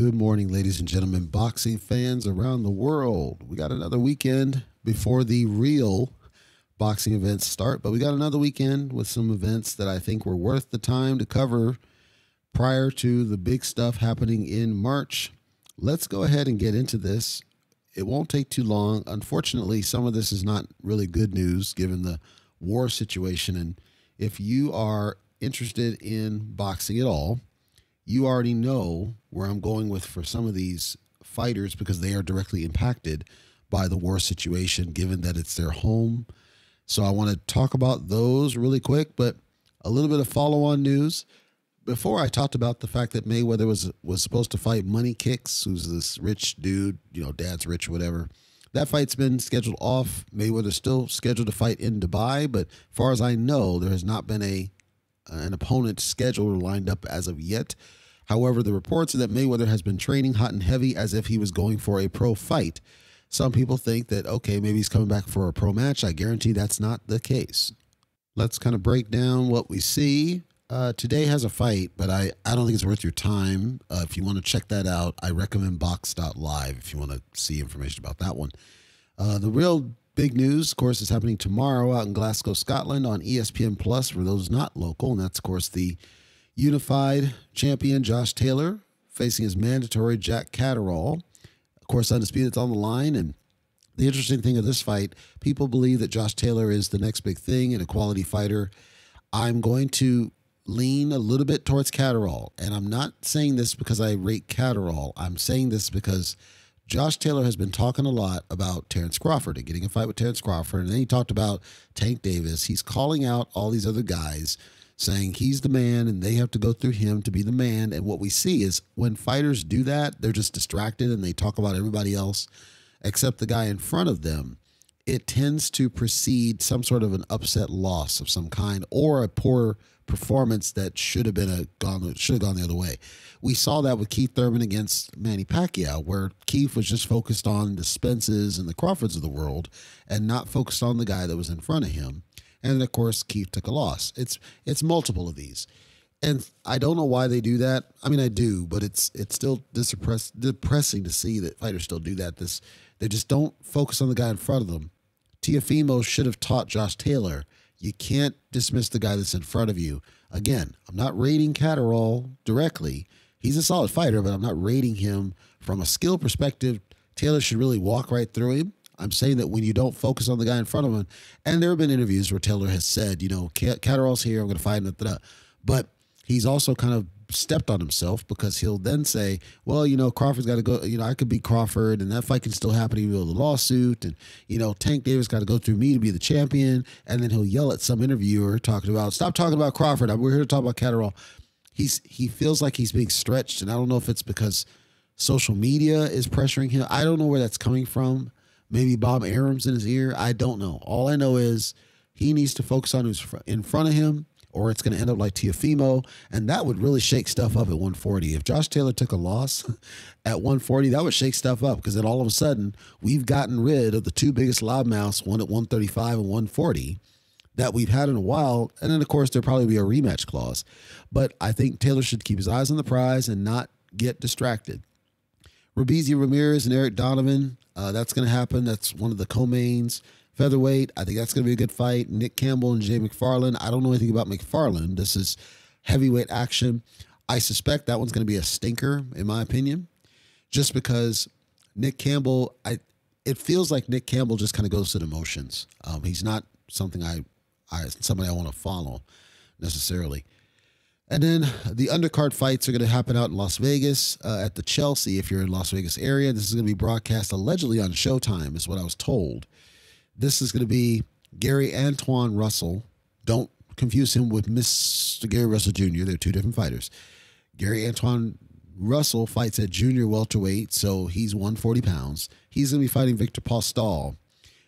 Good morning, ladies and gentlemen, boxing fans around the world. We got another weekend before the real boxing events start, but we got another weekend with some events that I think were worth the time to cover prior to the big stuff happening in March. Let's go ahead and get into this. It won't take too long. Unfortunately, some of this is not really good news given the war situation. And if you are interested in boxing at all, you already know where I'm going with for some of these fighters because they are directly impacted by the war situation, given that it's their home. So I want to talk about those really quick, but a little bit of follow on news. Before I talked about the fact that Mayweather was was supposed to fight Money Kicks, who's this rich dude, you know, dad's rich whatever. That fight's been scheduled off. Mayweather's still scheduled to fight in Dubai, but as far as I know, there has not been a an opponent scheduled or lined up as of yet. However, the reports are that Mayweather has been training hot and heavy as if he was going for a pro fight. Some people think that, okay, maybe he's coming back for a pro match. I guarantee that's not the case. Let's kind of break down what we see. Uh, today has a fight, but I, I don't think it's worth your time. Uh, if you want to check that out, I recommend box.live if you want to see information about that one. Uh, the real big news, of course, is happening tomorrow out in Glasgow, Scotland on ESPN Plus for those not local. And that's, of course, the unified champion Josh Taylor facing his mandatory Jack Catterall. Of course, Undisputed's on the line. And the interesting thing of this fight, people believe that Josh Taylor is the next big thing and a quality fighter. I'm going to lean a little bit towards Catterall. And I'm not saying this because I rate Catterall. I'm saying this because Josh Taylor has been talking a lot about Terrence Crawford and getting a fight with Terrence Crawford. And then he talked about Tank Davis. He's calling out all these other guys saying he's the man and they have to go through him to be the man. And what we see is when fighters do that, they're just distracted and they talk about everybody else except the guy in front of them. It tends to precede some sort of an upset loss of some kind or a poor performance that should have been a gone should have gone the other way. We saw that with Keith Thurman against Manny Pacquiao, where Keith was just focused on the Spences and the Crawfords of the world and not focused on the guy that was in front of him and of course Keith took a loss. It's it's multiple of these, and I don't know why they do that. I mean, I do, but it's it's still depressing to see that fighters still do that. This they just don't focus on the guy in front of them. Teofimo should have taught Josh Taylor. You can't dismiss the guy that's in front of you. Again, I'm not rating Catterall directly. He's a solid fighter, but I'm not rating him from a skill perspective. Taylor should really walk right through him. I'm saying that when you don't focus on the guy in front of him, and there have been interviews where Taylor has said, you know, Catterall's here, I'm going to fight him, but he's also kind of stepped on himself because he'll then say, well, you know, Crawford's got to go, you know, I could beat Crawford and that fight can still happen even with the lawsuit. And, you know, Tank Davis got to go through me to be the champion. And then he'll yell at some interviewer talking about, stop talking about Crawford. We're here to talk about Catterall. He's, he feels like he's being stretched. And I don't know if it's because social media is pressuring him. I don't know where that's coming from maybe Bob Arum's in his ear. I don't know. All I know is he needs to focus on who's in front of him, or it's going to end up like Teofimo, and that would really shake stuff up at 140. If Josh Taylor took a loss at 140, that would shake stuff up because then all of a sudden we've gotten rid of the two biggest loudmouths, one at 135 and 140 that we've had in a while. And then, of course, there'll probably be a rematch clause. But I think Taylor should keep his eyes on the prize and not get distracted. Robeisy Ramirez and Eric Donovan, uh, that's going to happen. That's one of the co-mains. Featherweight, I think that's going to be a good fight. Nick Campbell and Jay McFarlane. I don't know anything about McFarlane. This is heavyweight action. I suspect that one's going to be a stinker, in my opinion, just because Nick Campbell. I it feels like Nick Campbell just kind of goes through the motions. Um, he's not something I, I somebody I want to follow necessarily. And then the undercard fights are going to happen out in Las Vegas uh, at the Chelsea. If you're in Las Vegas area, this is going to be broadcast allegedly on Showtime, is what I was told. This is going to be Gary Antoine Russell. Don't confuse him with Mr. Gary Russell Jr. They're two different fighters. Gary Antoine Russell fights at junior welterweight, so he's 140 pounds. He's going to be fighting Victor Postol.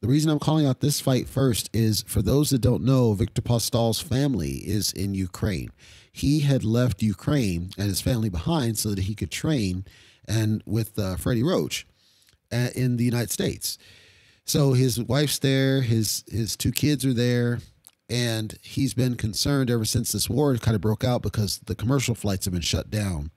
The reason I'm calling out this fight first is for those that don't know, Victor Postol's family is in Ukraine he had left Ukraine and his family behind so that he could train and with uh, Freddie Roach uh, in the United States. So his wife's there, his his two kids are there, and he's been concerned ever since this war kind of broke out because the commercial flights have been shut down.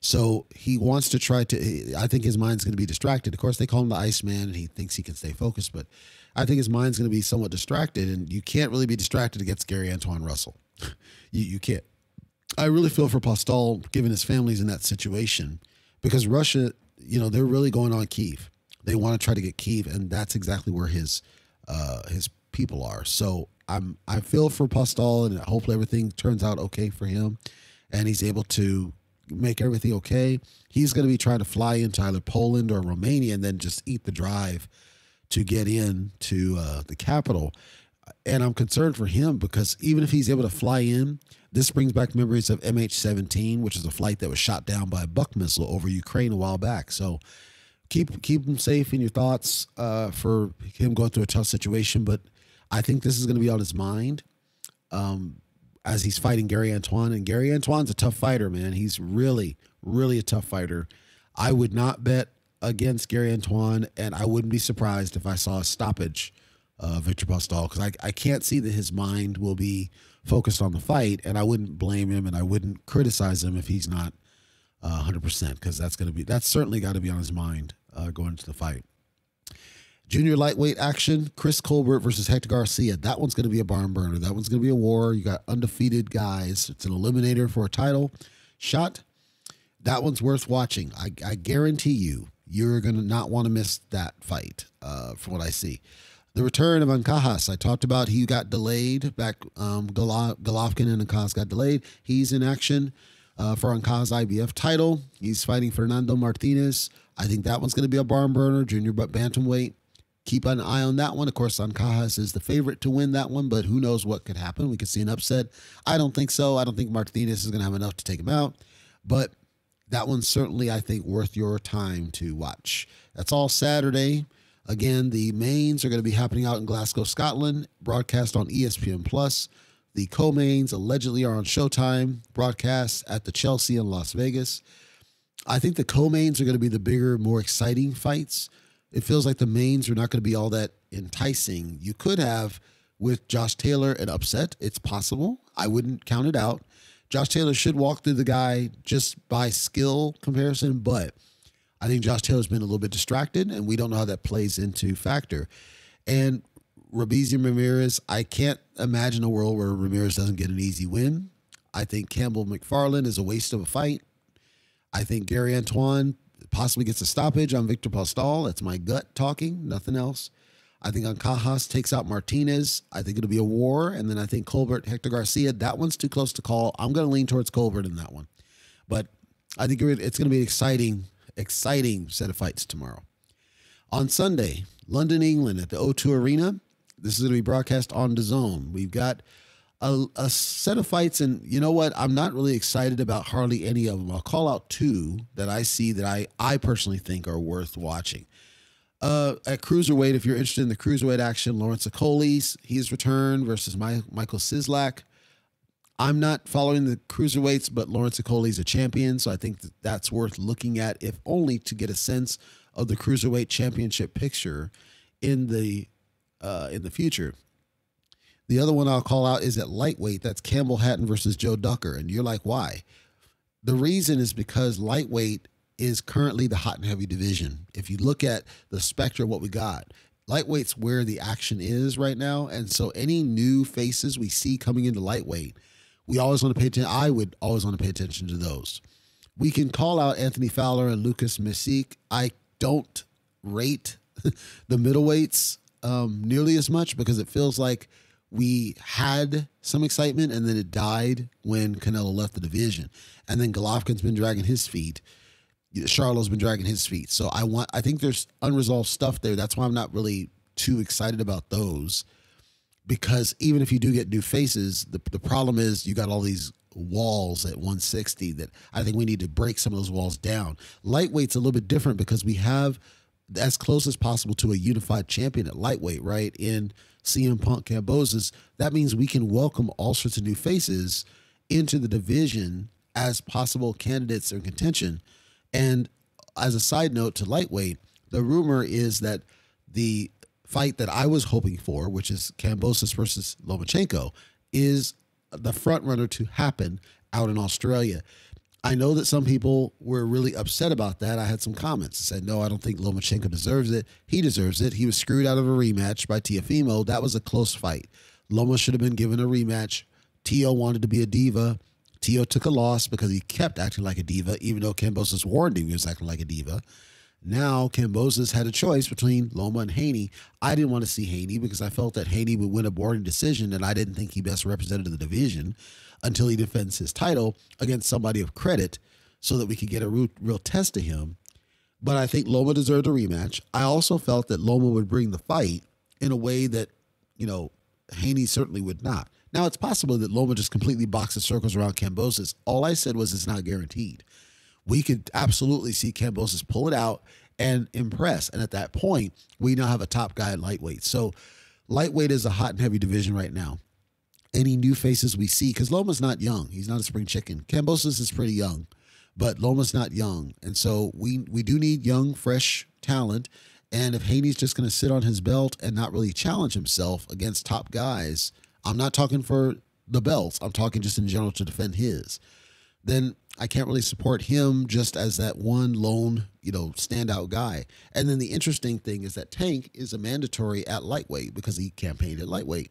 So he wants to try to. I think his mind's going to be distracted. Of course, they call him the Iceman, and he thinks he can stay focused. But I think his mind's going to be somewhat distracted, and you can't really be distracted against Gary Antoine Russell. you you can't. I really feel for Postol, given his family's in that situation, because Russia, you know, they're really going on Kiev. They want to try to get Kiev, and that's exactly where his uh, his people are. So I'm I feel for Postol, and hopefully everything turns out okay for him, and he's able to make everything okay. He's going to be trying to fly into either Poland or Romania, and then just eat the drive to get in to uh, the capital. And I'm concerned for him because even if he's able to fly in, this brings back memories of MH17, which is a flight that was shot down by a Buk missile over Ukraine a while back. So keep keep him safe in your thoughts uh, for him going through a tough situation. But I think this is going to be on his mind um, as he's fighting Gary Antoine. And Gary Antoine's a tough fighter, man. He's really, really a tough fighter. I would not bet against Gary Antoine, and I wouldn't be surprised if I saw a stoppage of Victor Postol because I, I can't see that his mind will be focused on the fight, and I wouldn't blame him and I wouldn't criticize him if he's not uh, 100% because that's going to be that's certainly got to be on his mind uh, going into the fight. Junior lightweight action: Chris Colbert versus Hector Garcia. That one's going to be a barn burner. That one's going to be a war. You got undefeated guys. It's an eliminator for a title shot. That one's worth watching. I, I guarantee you, you're going to not want to miss that fight. Uh, from what I see, the return of Ancajas. I talked about he got delayed back. Um, Golovkin and Ancajas got delayed. He's in action uh, for Ancajas IBF title. He's fighting Fernando Martinez. I think that one's going to be a barn burner. Junior but bantamweight keep an eye on that one. Of course, Ancajas is the favorite to win that one, but who knows what could happen? We could see an upset. I don't think so. I don't think Martinez is going to have enough to take him out, but that one's certainly, I think, worth your time to watch. That's all Saturday. Again, the mains are going to be happening out in Glasgow, Scotland, broadcast on ESPN Plus. The co-mains allegedly are on Showtime, broadcast at the Chelsea in Las Vegas. I think the co-mains are going to be the bigger, more exciting fights it feels like the mains are not going to be all that enticing. You could have with Josh Taylor an upset. It's possible. I wouldn't count it out. Josh Taylor should walk through the guy just by skill comparison, but I think Josh Taylor's been a little bit distracted, and we don't know how that plays into factor. And Robeisy Ramirez, I can't imagine a world where Ramirez doesn't get an easy win. I think Campbell McFarlane is a waste of a fight. I think Gary Antoine possibly gets a stoppage on Victor Postol. That's my gut talking, nothing else. I think Ancajas takes out Martinez. I think it'll be a war. And then I think Colbert, Hector Garcia, that one's too close to call. I'm going to lean towards Colbert in that one. But I think it's going to be exciting, exciting set of fights tomorrow. On Sunday, London, England at the O2 Arena. This is going to be broadcast on the Zone. We've got a, a, set of fights, and you know what? I'm not really excited about hardly any of them. I'll call out two that I see that I I personally think are worth watching. Uh, at cruiserweight, if you're interested in the cruiserweight action, Lawrence Okolie, he's returned versus My, Michael Cieslak. I'm not following the cruiserweights, but Lawrence Okolie is a champion, so I think that that's worth looking at, if only to get a sense of the cruiserweight championship picture in the uh, in the future. The other one I'll call out is at lightweight. That's Campbell Hatton versus Joe Ducker. And you're like, why? The reason is because lightweight is currently the hot and heavy division. If you look at the spectrum, what we got, lightweight's where the action is right now. And so any new faces we see coming into lightweight, we always want to pay attention. I would always want to pay attention to those. We can call out Anthony Fowler and Lucas Mesic. I don't rate the middleweights um, nearly as much because it feels like – we had some excitement and then it died when Canelo left the division. And then Golovkin's been dragging his feet. Charlo's been dragging his feet. So I want I think there's unresolved stuff there. That's why I'm not really too excited about those. Because even if you do get new faces, the, the problem is you got all these walls at 160 that I think we need to break some of those walls down. Lightweight's a little bit different because we have as close as possible to a unified champion at lightweight, right? In CM Punk Kambosos, that means we can welcome all sorts of new faces into the division as possible candidates in contention. And as a side note to lightweight, the rumor is that the fight that I was hoping for, which is Kambosos versus Lomachenko, is the front runner to happen out in Australia. I know that some people were really upset about that. I had some comments said, no, I don't think Lomachenko deserves it. He deserves it. He was screwed out of a rematch by Teofimo. That was a close fight. Loma should have been given a rematch. Tio wanted to be a diva. Tio took a loss because he kept acting like a diva, even though Kambosos warned him he was acting like a diva. Now Kambosos had a choice between Loma and Haney. I didn't want to see Haney because I felt that Haney would win a boring decision, and I didn't think he best represented the division until he defends his title against somebody of credit so that we could get a real, real test to him. But I think Loma deserved a rematch. I also felt that Loma would bring the fight in a way that, you know, Haney certainly would not. Now, it's possible that Loma just completely boxes circles around Kambosos. All I said was it's not guaranteed. We could absolutely see Kambosos pull it out and impress. And at that point, we now have a top guy at lightweight. So, lightweight is a hot and heavy division right now any new faces we see because Loma's not young. He's not a spring chicken. Kambosos is pretty young, but Loma's not young, and so we we do need young, fresh talent. And if Haney's just going to sit on his belt and not really challenge himself against top guys, I'm not talking for the belts. I'm talking just in general to defend his. Then I can't really support him just as that one lone, you know, standout guy. And then the interesting thing is that Tank is a mandatory at lightweight because he campaigned at lightweight.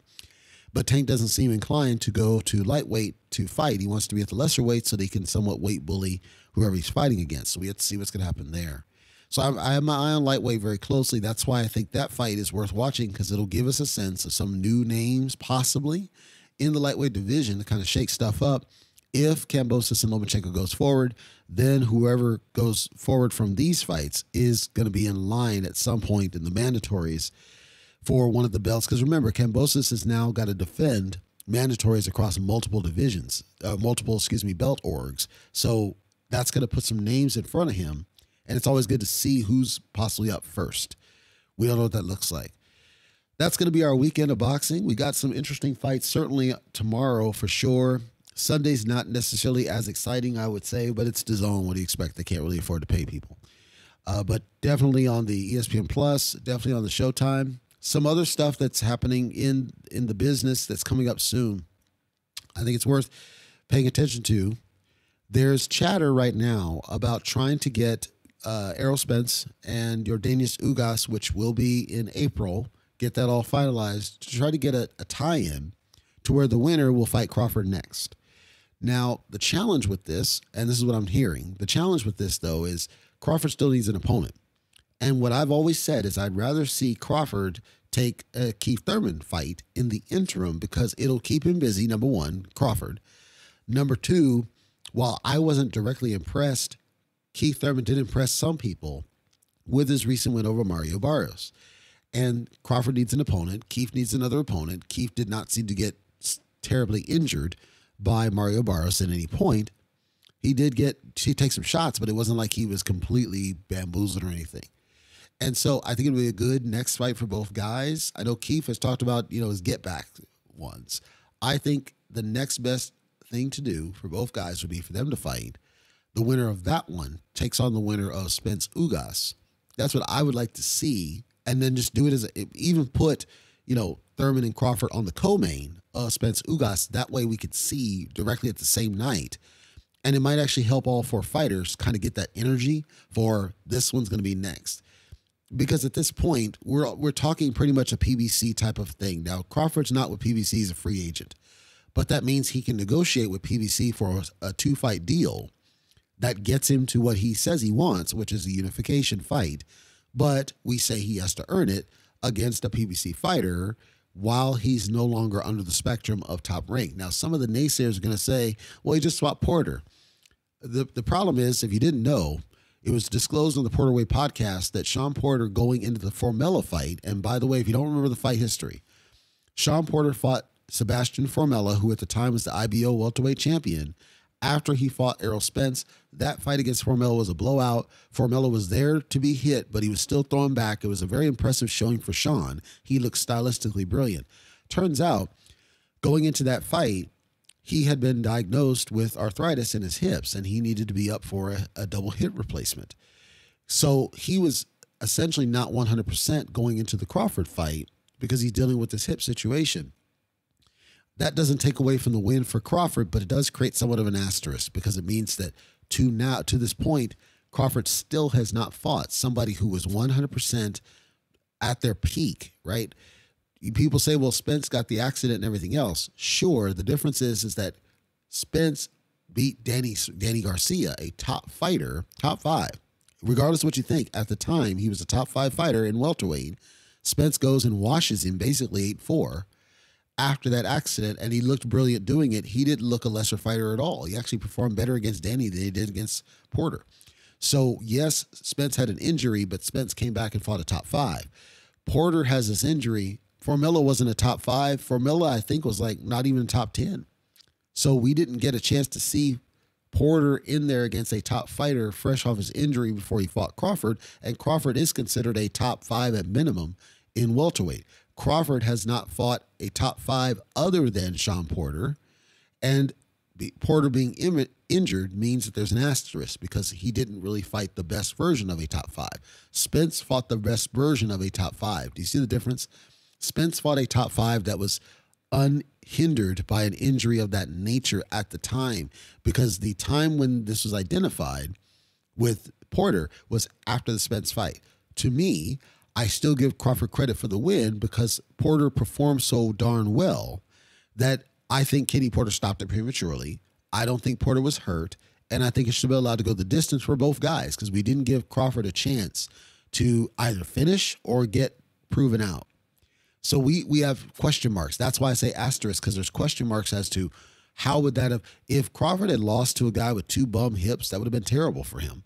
But Tank doesn't seem inclined to go to lightweight to fight. He wants to be at the lesser weight so that he can somewhat weight bully whoever he's fighting against. So we have to see what's going to happen there. So I, I have my eye on lightweight very closely. That's why I think that fight is worth watching because it'll give us a sense of some new names possibly in the lightweight division to kind of shake stuff up. If Kambosos and Lomachenko goes forward, then whoever goes forward from these fights is going to be in line at some point in the mandatories for one of the belts. Because remember, Kambosos has now got to defend mandatories across multiple divisions, uh, multiple, excuse me, belt orgs. So that's going to put some names in front of him. And it's always good to see who's possibly up first. We don't know what that looks like. That's going to be our weekend of boxing. We got some interesting fights, certainly tomorrow for sure. Sunday's not necessarily as exciting, I would say, but it's DAZN. What do you expect? They can't really afford to pay people. Uh, but definitely on the ESPN Plus, definitely on the Showtime some other stuff that's happening in in the business that's coming up soon. I think it's worth paying attention to. There's chatter right now about trying to get uh, Errol Spence and Yordenis Ugas, which will be in April, get that all finalized to try to get a, a tie-in to where the winner will fight Crawford next. Now, the challenge with this, and this is what I'm hearing, the challenge with this though is Crawford still needs an opponent. And what I've always said is I'd rather see Crawford take a Keith Thurman fight in the interim because it'll keep him busy, number one, Crawford. Number two, while I wasn't directly impressed, Keith Thurman did impress some people with his recent win over Mario Barrios. And Crawford needs an opponent. Keith needs another opponent. Keith did not seem to get terribly injured by Mario Barrios at any point. He did get, he take some shots, but it wasn't like he was completely bamboozled or anything. And so I think it'll be a good next fight for both guys. I know Keith has talked about, you know, his get back ones. I think the next best thing to do for both guys would be for them to fight. The winner of that one takes on the winner of Spence Ugas. That's what I would like to see. And then just do it as a, even put, you know, Thurman and Crawford on the co-main of Spence Ugas. That way we could see directly at the same night. And it might actually help all four fighters kind of get that energy for this one's going to be next because at this point we're we're talking pretty much a PBC type of thing. Now Crawford's not with PBC; he's a free agent, but that means he can negotiate with PBC for a, a two fight deal that gets him to what he says he wants, which is a unification fight. But we say he has to earn it against a PBC fighter while he's no longer under the spectrum of top rank. Now, some of the naysayers are going to say, "Well, he just swapped Porter." The the problem is, if you didn't know, it was disclosed on the Porter Way podcast that Sean Porter going into the Formella fight, and by the way, if you don't remember the fight history, Sean Porter fought Sebastian Formella, who at the time was the IBO welterweight champion. After he fought Errol Spence, that fight against Formella was a blowout. Formella was there to be hit, but he was still throwing back. It was a very impressive showing for Sean. He looked stylistically brilliant. Turns out, going into that fight, he had been diagnosed with arthritis in his hips and he needed to be up for a, a double hip replacement. So he was essentially not 100% going into the Crawford fight because he's dealing with this hip situation. That doesn't take away from the win for Crawford, but it does create somewhat of an asterisk because it means that to now to this point, Crawford still has not fought somebody who was 100% at their peak, right? People say, well, Spence got the accident and everything else. Sure. The difference is, is that Spence beat Danny, Danny Garcia, a top fighter, top five. Regardless of what you think, at the time, he was a top five fighter in welterweight. Spence goes and washes him basically 8 4 after that accident, and he looked brilliant doing it. He didn't look a lesser fighter at all. He actually performed better against Danny than he did against Porter. So, yes, Spence had an injury, but Spence came back and fought a top five. Porter has this injury. Formella wasn't a top five. Formella, I think, was like not even top 10. So we didn't get a chance to see Porter in there against a top fighter fresh off his injury before he fought Crawford. And Crawford is considered a top five at minimum in welterweight. Crawford has not fought a top five other than Sean Porter. And Porter being Im- injured means that there's an asterisk because he didn't really fight the best version of a top five. Spence fought the best version of a top five. Do you see the difference? Spence fought a top five that was unhindered by an injury of that nature at the time because the time when this was identified with Porter was after the Spence fight. To me, I still give Crawford credit for the win because Porter performed so darn well that I think Kenny Porter stopped it prematurely. I don't think Porter was hurt. And I think it should be allowed to go the distance for both guys because we didn't give Crawford a chance to either finish or get proven out. So we we have question marks. That's why I say asterisk because there's question marks as to how would that have if Crawford had lost to a guy with two bum hips, that would have been terrible for him.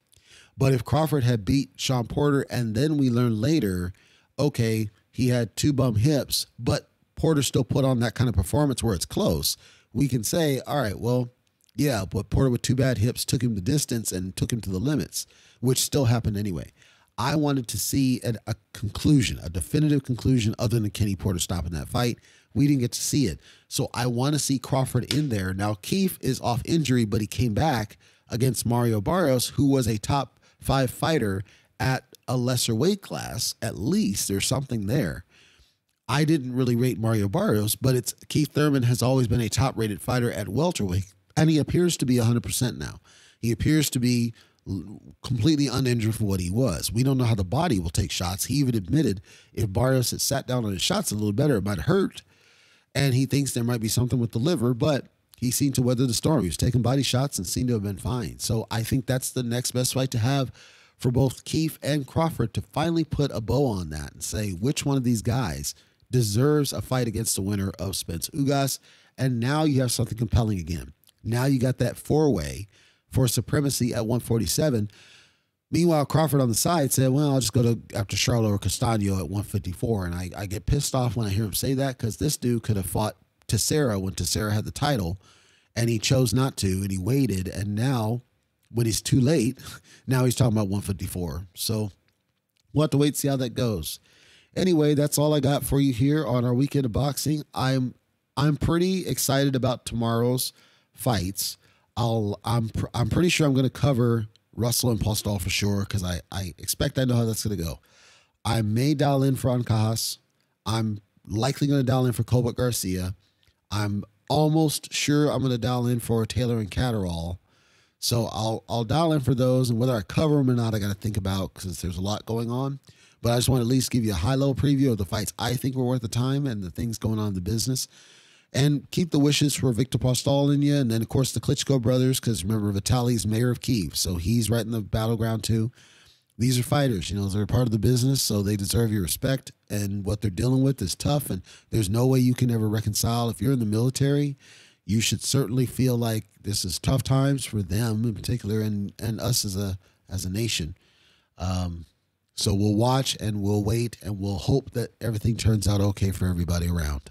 But if Crawford had beat Sean Porter and then we learn later, okay, he had two bum hips, but Porter still put on that kind of performance where it's close, we can say, all right, well, yeah, but Porter with two bad hips took him the distance and took him to the limits, which still happened anyway. I wanted to see a, a conclusion, a definitive conclusion, other than Kenny Porter stopping that fight. We didn't get to see it. So I want to see Crawford in there. Now, Keith is off injury, but he came back against Mario Barrios, who was a top five fighter at a lesser weight class. At least there's something there. I didn't really rate Mario Barrios, but it's Keith Thurman has always been a top rated fighter at welterweight, and he appears to be 100% now. He appears to be completely uninjured for what he was. We don't know how the body will take shots. He even admitted if Barrios had sat down on his shots a little better, it might hurt. And he thinks there might be something with the liver, but he seemed to weather the storm. He was taking body shots and seemed to have been fine. So I think that's the next best fight to have for both Keith and Crawford to finally put a bow on that and say which one of these guys deserves a fight against the winner of Spence Ugas. And now you have something compelling again. Now you got that four way for supremacy at 147. Meanwhile, Crawford on the side said, Well, I'll just go to after Charlo or Castaño at 154. And I, I get pissed off when I hear him say that because this dude could have fought Teixeira when Teixeira had the title and he chose not to and he waited. And now, when he's too late, now he's talking about 154. So we'll have to wait and see how that goes. Anyway, that's all I got for you here on our weekend of boxing. I'm I'm pretty excited about tomorrow's fights. I'll I'm pr- I'm pretty sure I'm going to cover Russell and Postol for sure because I I expect I know how that's going to go. I may dial in for Ancajas. I'm likely going to dial in for Colbert Garcia. I'm almost sure I'm going to dial in for Taylor and Catterall. So I'll I'll dial in for those, and whether I cover them or not, I got to think about because there's a lot going on. But I just want to at least give you a high level preview of the fights I think were worth the time and the things going on in the business and keep the wishes for Victor Postol in you. And then, of course, the Klitschko brothers, because remember, Vitaly's mayor of Kiev. So he's right in the battleground, too. These are fighters, you know, they're part of the business, so they deserve your respect. And what they're dealing with is tough, and there's no way you can ever reconcile. If you're in the military, you should certainly feel like this is tough times for them in particular, and and us as a as a nation. Um, so we'll watch and we'll wait and we'll hope that everything turns out okay for everybody around.